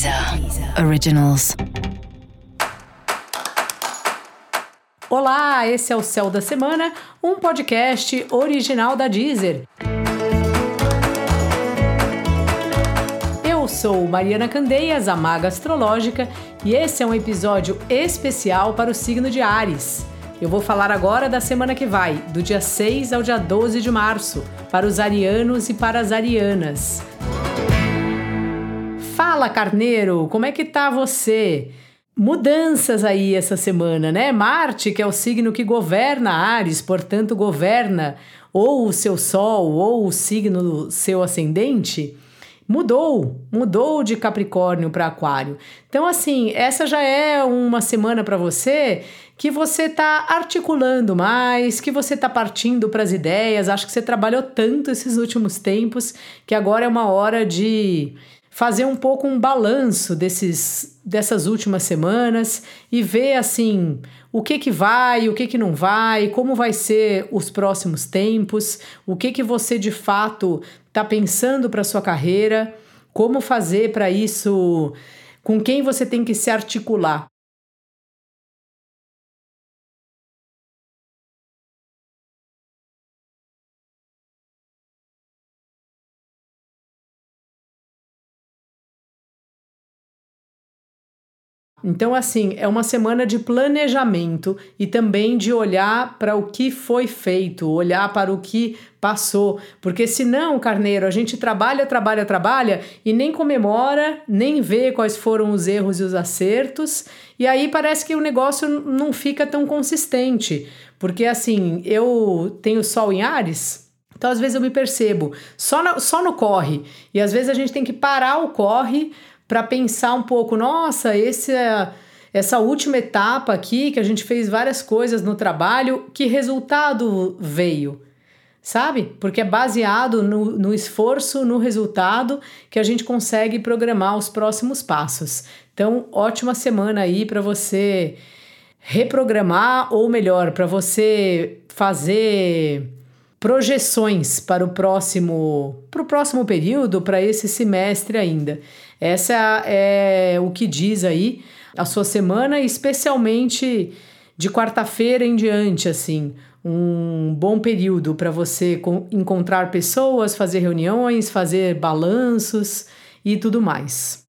Deezer Originals. Olá, esse é o Céu da Semana, um podcast original da Deezer. Eu sou Mariana Candeias, a maga astrológica, e esse é um episódio especial para o signo de Ares. Eu vou falar agora da semana que vai, do dia 6 ao dia 12 de março, para os arianos e para as arianas. Fala, carneiro, como é que tá você? Mudanças aí essa semana, né? Marte, que é o signo que governa Ares, portanto, governa ou o seu Sol ou o signo seu ascendente, mudou, mudou de Capricórnio para Aquário. Então, assim, essa já é uma semana para você que você está articulando mais, que você está partindo para as ideias. Acho que você trabalhou tanto esses últimos tempos que agora é uma hora de fazer um pouco um balanço desses, dessas últimas semanas e ver assim o que que vai, o que que não vai, como vai ser os próximos tempos, o que que você de fato está pensando para sua carreira, como fazer para isso, com quem você tem que se articular. Então, assim, é uma semana de planejamento e também de olhar para o que foi feito, olhar para o que passou. Porque senão, Carneiro, a gente trabalha, trabalha, trabalha e nem comemora, nem vê quais foram os erros e os acertos. E aí parece que o negócio não fica tão consistente. Porque, assim, eu tenho Sol em Ares. Então, às vezes, eu me percebo só no, só no corre. E às vezes a gente tem que parar o corre para pensar um pouco, nossa, esse é, essa última etapa aqui que a gente fez várias coisas no trabalho, que resultado veio? Sabe? Porque é baseado no, no esforço, no resultado, que a gente consegue programar os próximos passos. Então, ótima semana aí para você reprogramar, ou melhor, para você fazer projeções para o próximo, para o próximo período, para esse semestre ainda. Essa é o que diz aí a sua semana, especialmente de quarta-feira em diante, assim, um bom período para você encontrar pessoas, fazer reuniões, fazer balanços e tudo mais.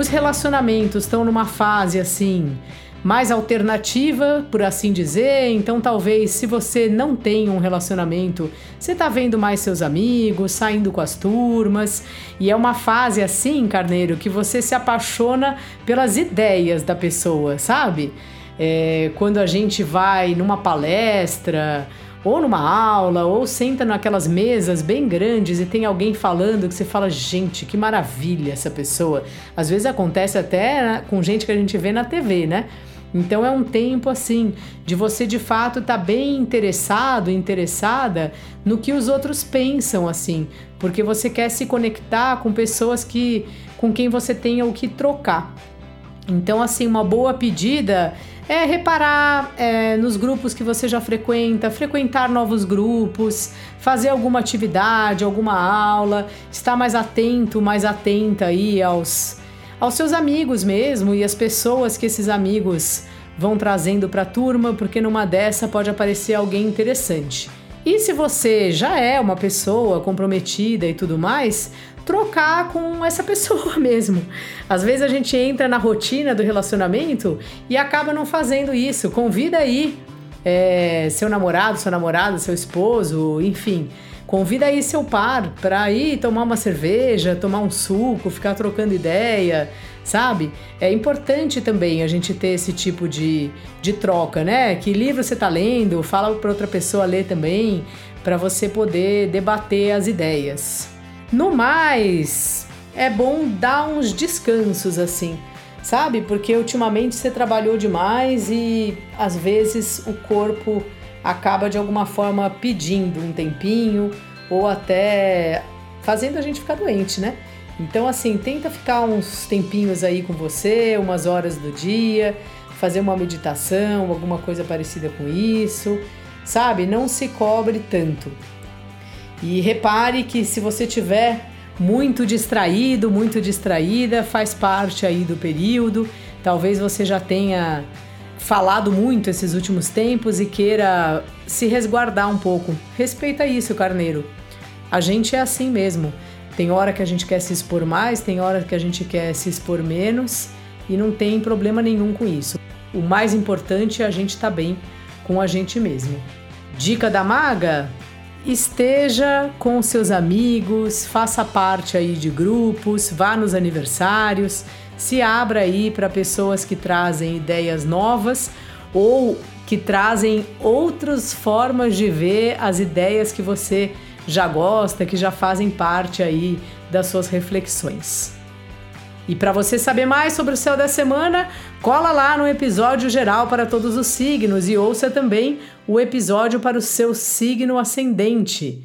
Os relacionamentos estão numa fase assim mais alternativa, por assim dizer. Então, talvez se você não tem um relacionamento, você tá vendo mais seus amigos, saindo com as turmas, e é uma fase assim, Carneiro, que você se apaixona pelas ideias da pessoa, sabe? É, quando a gente vai numa palestra ou numa aula, ou senta naquelas mesas bem grandes e tem alguém falando que você fala, gente, que maravilha essa pessoa. Às vezes acontece até né, com gente que a gente vê na TV, né? Então é um tempo assim de você de fato estar tá bem interessado, interessada no que os outros pensam assim, porque você quer se conectar com pessoas que com quem você tenha o que trocar. Então assim uma boa pedida é reparar é, nos grupos que você já frequenta, frequentar novos grupos, fazer alguma atividade, alguma aula, estar mais atento, mais atenta aí aos aos seus amigos mesmo e as pessoas que esses amigos vão trazendo para a turma, porque numa dessa pode aparecer alguém interessante. E se você já é uma pessoa comprometida e tudo mais, trocar com essa pessoa mesmo. Às vezes a gente entra na rotina do relacionamento e acaba não fazendo isso. Convida aí é, seu namorado, sua namorada, seu esposo, enfim Convida aí seu par para ir tomar uma cerveja, tomar um suco, ficar trocando ideia, sabe? É importante também a gente ter esse tipo de, de troca, né? Que livro você tá lendo, fala para outra pessoa ler também, para você poder debater as ideias. No mais, é bom dar uns descansos assim, sabe? Porque ultimamente você trabalhou demais e às vezes o corpo acaba de alguma forma pedindo um tempinho ou até fazendo a gente ficar doente, né? Então, assim, tenta ficar uns tempinhos aí com você, umas horas do dia, fazer uma meditação, alguma coisa parecida com isso, sabe? Não se cobre tanto. E repare que se você tiver muito distraído, muito distraída, faz parte aí do período. Talvez você já tenha falado muito esses últimos tempos e queira se resguardar um pouco. Respeita isso, carneiro. A gente é assim mesmo. Tem hora que a gente quer se expor mais, tem hora que a gente quer se expor menos e não tem problema nenhum com isso. O mais importante é a gente estar tá bem com a gente mesmo. Dica da maga: esteja com seus amigos, faça parte aí de grupos, vá nos aniversários, se abra aí para pessoas que trazem ideias novas ou que trazem outras formas de ver as ideias que você já gosta, que já fazem parte aí das suas reflexões. E para você saber mais sobre o céu da semana, cola lá no episódio geral para todos os signos e ouça também o episódio para o seu signo ascendente.